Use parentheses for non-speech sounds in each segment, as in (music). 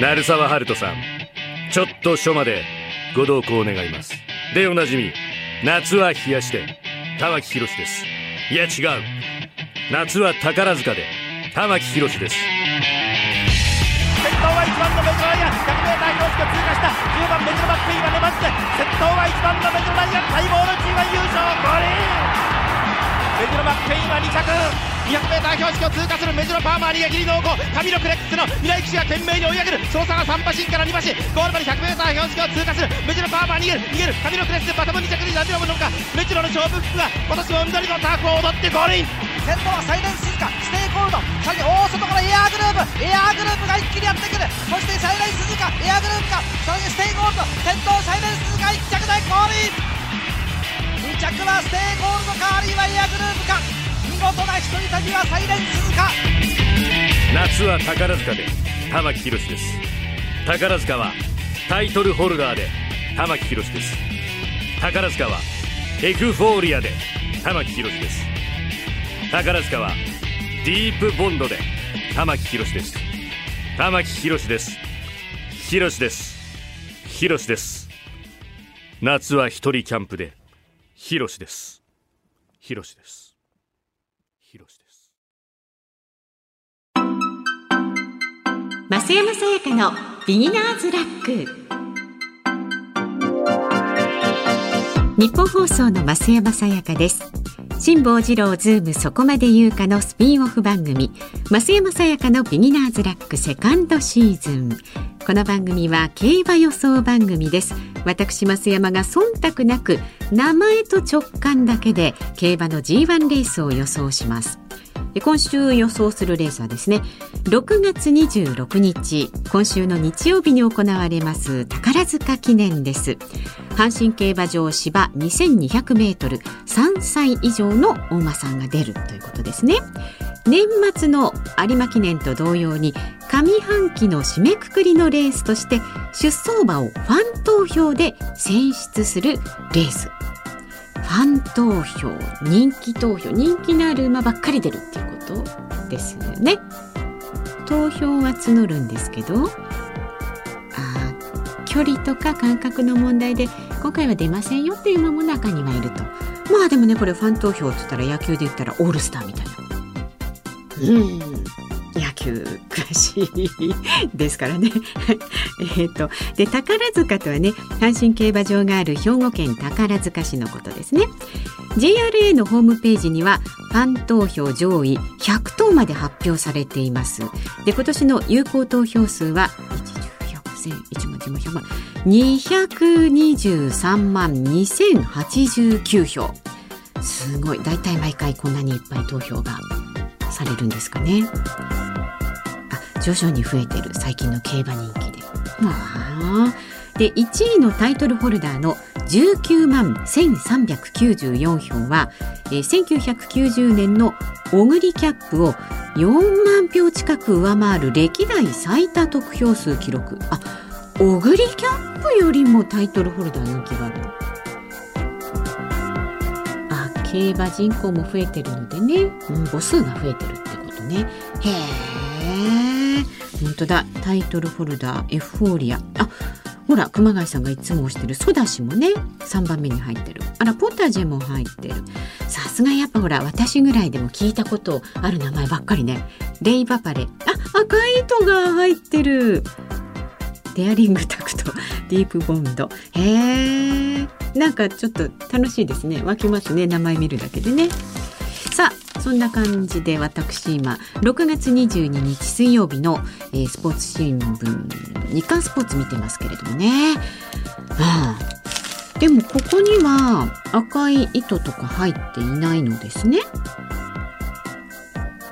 鳴沢春人さん。ちょっと署までご同行願います。でおなじみ夏は冷やして玉木宏です。いや違う。夏は宝塚で玉木宏です。先頭は1番のメジロライアン。100m 標識を通過した。10番メジロバックインは粘って先頭は1番のメジロライアン。待望の G1 優勝。ゴーメジロバックインは2着。200m 標識を通過するメジロパーマー逃げ切り濃厚カミロクレックスの未来騎士が懸命に追い上げるその差が3馬身から2馬身ゴールまで 100m 標識を通過するメジロパーマー逃げる逃げるカミロクレックスバトム2着に何をむのかメジロの勝負服が今年も緑のタークを踊ってゴールイン。先頭はサイレンス鈴鹿ステイコールド。さらに大外からエアーグループエアーグループが一気にやってくる。そしてサイレンス鈴鹿エアーグループがさらにステイコールド。先頭サイレンス鈴鹿1着でゴールイン。2着はステイコールドかあるいはエアグループ。一人旅はサイレン鈴鹿夏は宝塚で玉木宏です。宝塚はタイトルホルダーで玉木宏です。宝塚はエクフォーリアで玉木宏です。宝塚はディープボンドで玉木宏です。玉木宏です。宏です。宏です。夏は一人キャンプで宏です。宏です。増山さやかのビギナーズラック。ニッポン放送の増山さやかです。辛坊治郎ズームそこまで言うかのスピンオフ番組増山さやかのビギナーズラックセカンドシーズン。この番組は競馬予想番組です。私増山が忖度なく名前と直感だけで競馬の G1 レースを予想します。今週予想するレースはですね6月26日今週の日曜日に行われます宝塚記念です。阪神競馬場芝2200メートル3歳以上の大間さんが出るということですね。年末の有馬記念と同様に上半期の締めくくりのレースとして出走馬をファン投票で選出するレース。ファン投票人気投票人気のある馬ばっかり出るっていうことですよね。投票は募るんですけどあ距離とか感覚の問題で今回は出ませんよっていう馬も中にはいるとまあでもねこれファン投票って言ったら野球で言ったらオールスターみたいなうん野球詳しいですからね。(laughs) えっとで宝塚とはね阪神競馬場がある兵庫県宝塚市のことですね。JRA のホームページにはファン投票上位100頭まで発表されています。で今年の有効投票数は1万1万1万223万2089票。すごい。だいたい毎回こんなにいっぱい投票がされるんですかね。あ徐々に増えてる。最近の競馬人気で。まあ。で1位のタイトルホルダーの19万1394票は、えー、1990年のオグリキャップを4万票近く上回る歴代最多得票数記録。あオグリキャップよりもタイトルホルダー人気があるあ競馬人口も増えてるのでね、うん、母数が増えてるってことね。へえ本当だ。タイトルホルダーエフフォーリア。あほら熊谷さんがいつも押してるソダシもね3番目に入ってる。あらポタジェも入ってる。さすがやっぱほら私ぐらいでも聞いたことある名前ばっかりね。レイバパレ。あ赤い糸が入ってる。デアリングタクト (laughs) ディープボンド。へえなんかちょっと楽しいですね。湧きますね。名前見るだけでね。さあそんな感じで私今6月22日水曜日の、えー、スポーツ新聞日刊スポーツ見てますけれどもね、ああ、でもここには赤い糸とか入っていないのですね。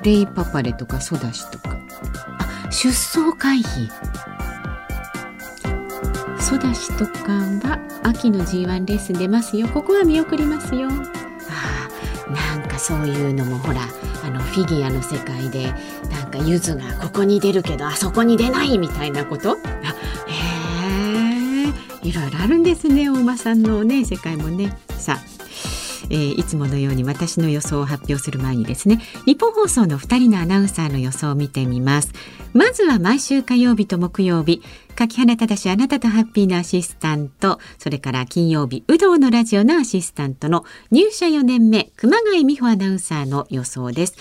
レイパパレとかソダシとか。あ出走回避。ソダシとかは秋の G1 レース出ますよ。ここは見送りますよ。あなんかそういうのもほらあのフィギュアの世界でなんかゆずがここに出るけどあそこに出ないみたいなこと？へえいろいろあるんですねお馬さんのね世界もね。さあえー、いつものように私の予想を発表する前にですね日本放送の2人のアナウンサーの予想を見てみます。まずは毎週火曜日と木曜日柿原正あなたとハッピーなアシスタントそれから金曜日有働のラジオのアシスタントの入社4年目熊谷美穂アナウンサーの予想です。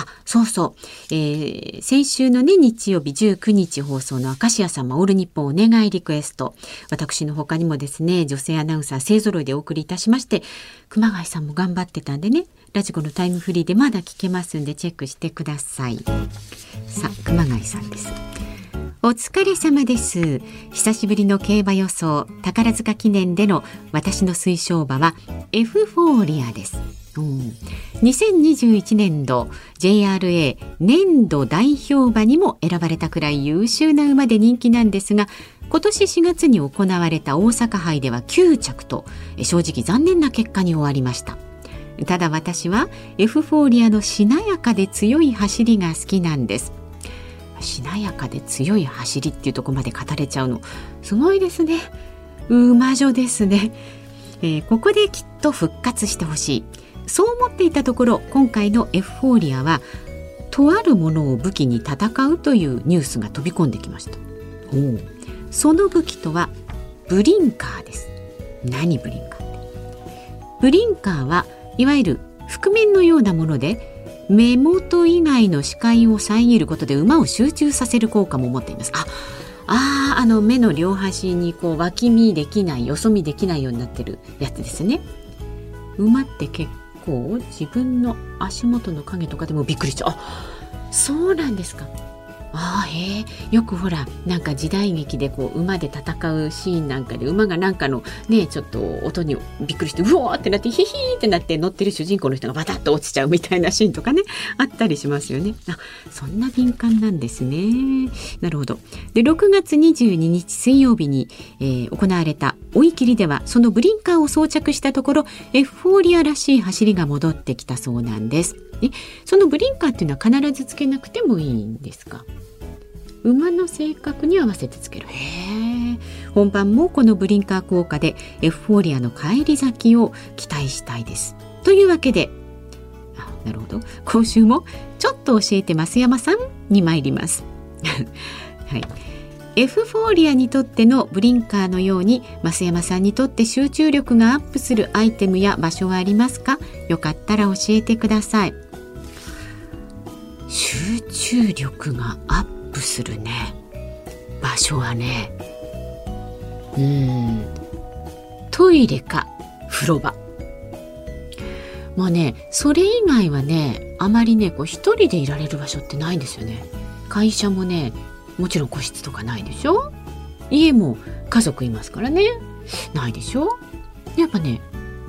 あ、そうそう。えー、先週のね、日曜日19日放送の明石家さんまオール日本お願いリクエスト。私の他にもですね、女性アナウンサー勢揃いでお送りいたしまして、熊谷さんも頑張ってたんでね、ラジコのタイムフリーでまだ聞けますんでチェックしてください。さあ、熊谷さんです。お疲れ様です。久しぶりの競馬予想、宝塚記念での私の推奨馬はエフフォーリアです。うん、2021年度 JRA 年度代表馬にも選ばれたくらい優秀な馬で人気なんですが今年4月に行われた大阪杯では9着と正直残念な結果に終わりました。ただ私はエフフォーリアのしなやかで強い走りが好きなんです。しなやかで強い走りっていうとこまで語れちゃうのすごいですね。馬女ですね、えー、ここできっと復活してほしい。そう思っていたところ今回のエフフォーリアはとあるものを武器に戦うというニュースが飛び込んできました。その武器とはブリンカーです。何ブリンカーって。ブリンカーはいわゆる覆面のようなもので目元以外の視界を遮ることで馬を集中させる効果も持っています。あああの目の両端にこう脇見できないよそ見できないようになってるやつですね。馬って結構自分の足元の影とかでもびっくりしちゃう。あそうなんですか。ああへえよくほらなんか時代劇でこう馬で戦うシーンなんかで馬がなんかのねちょっと音にびっくりしてうおーってなってヒヒーってなって乗ってる主人公の人がバタッと落ちちゃうみたいなシーンとかね (laughs) あったりしますよね。あそんな敏感なんですね。なるほど。で6月22日水曜日に、えー、行われた追い切りではそのブリンカーを装着したところエフフォーリアらしい走りが戻ってきたそうなんです。そのブリンカーっていうのは必ずつけなくてもいいんですか？馬の性格に合わせてつける。本番もこのブリンカー効果でエフフォーリアの返り咲きを期待したいです。というわけであなるほど。今週もちょっと教えて増山さんに参ります。(laughs) はい。エフフォーリアにとってのブリンカーのように増山さんにとって集中力がアップするアイテムや場所はありますか？よかったら教えてください。集中力がアップするね。場所はね。うん。トイレか風呂場。まあねそれ以外はねあまりねこう一人でいられる場所ってないんですよね。会社もねもちろん個室とかないでしょ？家も家族いますからね。ないでしょ？やっぱね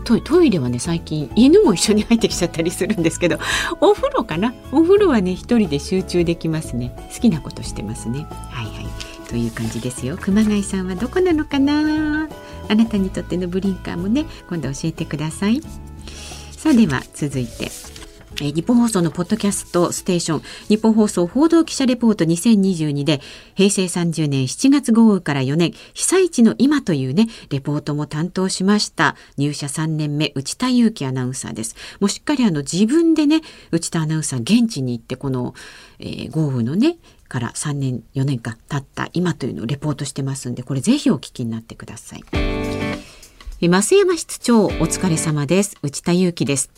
トイレはね最近犬も一緒に入ってきちゃったりするんですけど (laughs) お風呂かな？お風呂はね一人で集中できますね。好きなことしてますね。はいはい。という感じですよ。熊谷さんはどこなのかな？あなたにとってのブリンカーもね今度教えてください。さあでは続いて。え日本放送のポッドキャストステーション日本放送報道記者レポート2022で平成30年7月豪雨から4年被災地の今というねレポートも担当しました入社3年目内田裕樹アナウンサーですもうしっかりあの自分でね内田アナウンサー現地に行ってこの、えー、豪雨のねから3年4年間経った今というのをレポートしてますんでこれぜひお聞きになってください。増山室長お疲れ様です。内田裕樹です。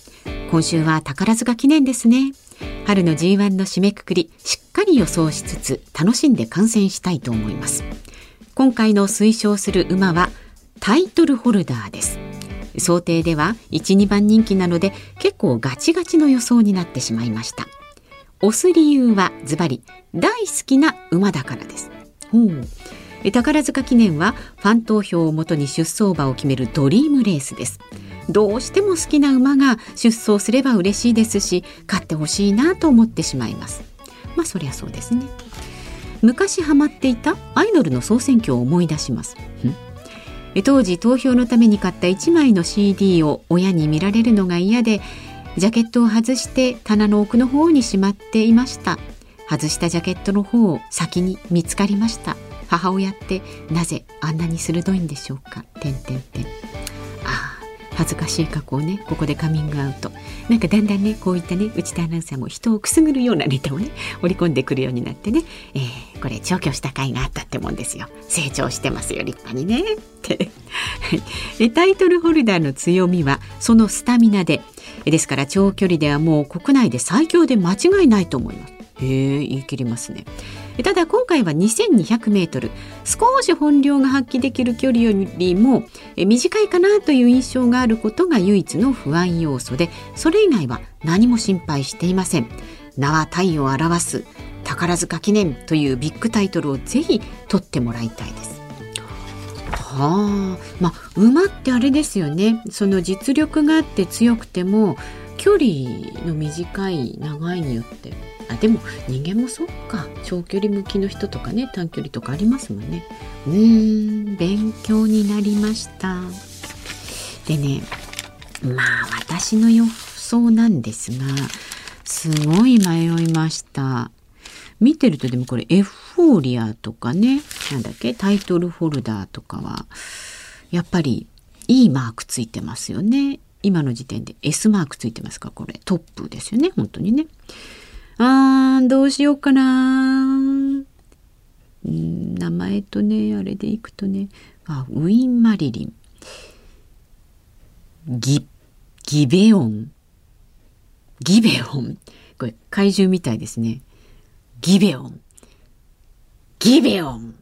今週は宝塚記念ですね。春の G1 の締めくくりしっかり予想しつつ楽しんで観戦したいと思います。今回の推奨する馬はタイトルホルダーです。想定では1、2番人気なので結構ガチガチの予想になってしまいました。押す理由はズバリ大好きな馬だからです。宝塚記念はファン投票をもとに出走馬を決めるドリームレースです。どうしても好きな馬が出走すれば嬉しいですし勝ってほしいなと思ってしまいます。まあそりゃそうですね。昔ハマっていたアイドルの総選挙を思い出します。当時投票のために買った1枚の CD を親に見られるのが嫌でジャケットを外して棚の奥の方にしまっていました。外したジャケットの方を先に見つかりました。母親ってなぜあんなに鋭いんでしょうか？てんてんてん。ああ恥ずかしい過去をねここでカミングアウト。なんかだんだんねこういったね内田アナウンサーも人をくすぐるようなネタをね織り込んでくるようになってね、えー、これ調教した甲斐があったってもんですよ。成長してますよ立派にね。って。タイトルホルダーの強みはそのスタミナで。ですから長距離ではもう国内で最強で間違いないと思います。へえ言い切りますね。ただ今回は2200メートル。少し本領が発揮できる距離よりも短いかなという印象があることが唯一の不安要素でそれ以外は何も心配していません。名は体を表す宝塚記念というビッグタイトルをぜひ取ってもらいたいです。はあ。まあ馬ってあれですよね。その実力があって強くても距離の短い長いによってあでも人間もそっか。長距離向きの人とかね短距離とかありますもんね。うーん。勉強になりました。でねまあ私の予想なんですがすごい迷いました。見てるとでもこれエフォーリアとかねなんだっけタイトルホルダーとかはやっぱりいいマークついてますよね。今の時点で S マークついてますかこれ。トップですよね本当にねあー、どうしようかなうん。名前とね、あれでいくとね、あ、ウィン・マリリン。ギ、ギベオン。ギベオン。これ、怪獣みたいですね。ギベオン。ギベオン。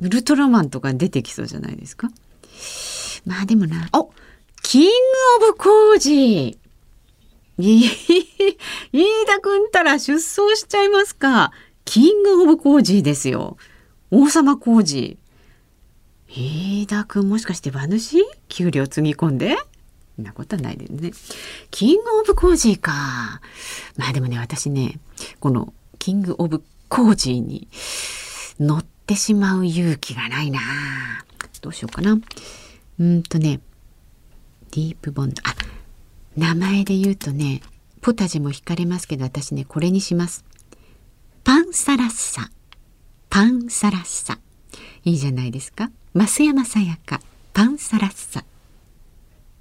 ウルトラマンとか出てきそうじゃないですか。まあでもな、おキングオブコージ。飯田くんたら出走しちゃいますか。キングオブコージーですよ。王様コージー。飯田くんもしかして馬主？給料つぎ込んで？そんなことはないですね。キングオブコージか。まあでもね、私ね、このキングオブコージーに乗ってしまう勇気がないな。どうしようかな。うんとね、ディープボンド。あ、名前で言うとねポタジェも惹かれますけど私ねこれにします。パンサラッサ。パンサラッサ。いいじゃないですか。増山さやか。パンサラッサ。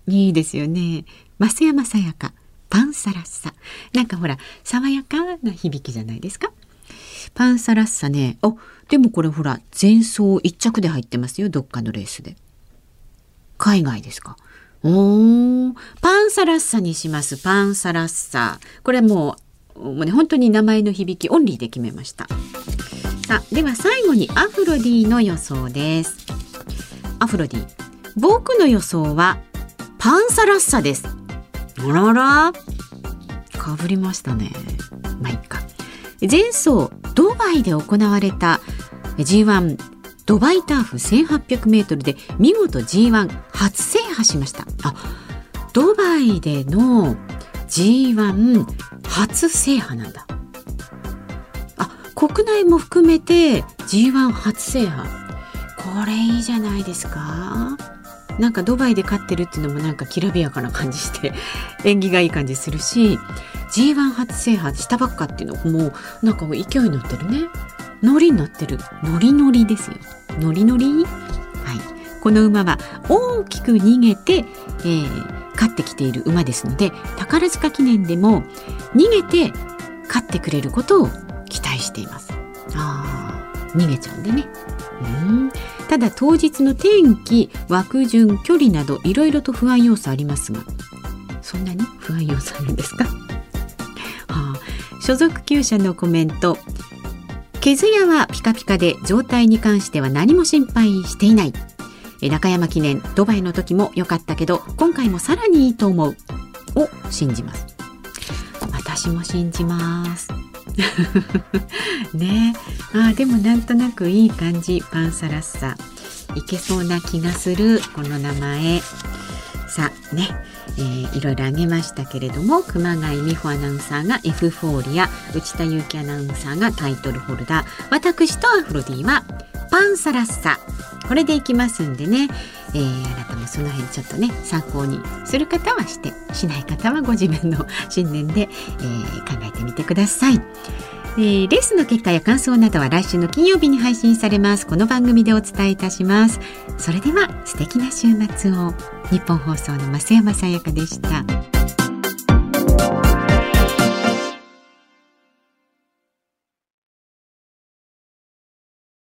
いいですよね。増山さやか。パンサラッサ。なんかほら爽やかな響きじゃないですか。パンサラッサね。おでもこれほら前走一着で入ってますよ。どっかのレースで。海外ですか。お、パンサラッサにします。パンサラッサ。これもう、もうね、本当に名前の響きオンリーで決めました。さあ、では最後にアフロディの予想です。アフロディ。僕の予想は、パンサラッサです。あらあら。かぶりましたね。まあ、いっか。前走、ドバイで行われた G1 ドバイターフ1800メートルで見事 G1 初制覇しました。あドバイでの G1 初制覇なんだ。あ国内も含めて G1 初制覇。これいいじゃないですか。なんかドバイで勝ってるっていうのもなんかきらびやかな感じして (laughs) 縁起がいい感じするし G1 初制覇したばっかっていうのもなんか勢い乗ってるね。ノリに乗ってる。ノリノリですよ。ノリノリはい。この馬は大きく逃げて、えー、勝ってきている馬ですので宝塚記念でも逃げて勝ってくれることを期待しています。あ逃げちゃうんでね。うん。ただ当日の天気枠順距離などいろいろと不安要素ありますがそんなに不安要素あるんですか、は (laughs) あ、所属厩舎のコメント。毛艶はピカピカで状態に関しては何も心配していない。中山記念ドバイの時も良かったけど今回もさらにいいと思う。を信じます。私も信じます。(laughs) ね。あでもなんとなくいい感じパンサラッサ。いけそうな気がする。この名前。さあね。えー、いろいろあげましたけれども熊谷美穂アナウンサーがエフフォーリア内田裕樹アナウンサーがタイトルホルダー。私とアフロディはパンサラッサ。これでいきますんでね、えー、あなたもその辺ちょっとね参考にする方はしてしない方はご自分の信念で、えー、考えてみてください。えー、レースの結果や感想などは来週の金曜日に配信されます。この番組でお伝えいたします。それでは素敵な週末を。日本放送の増山さやかでした。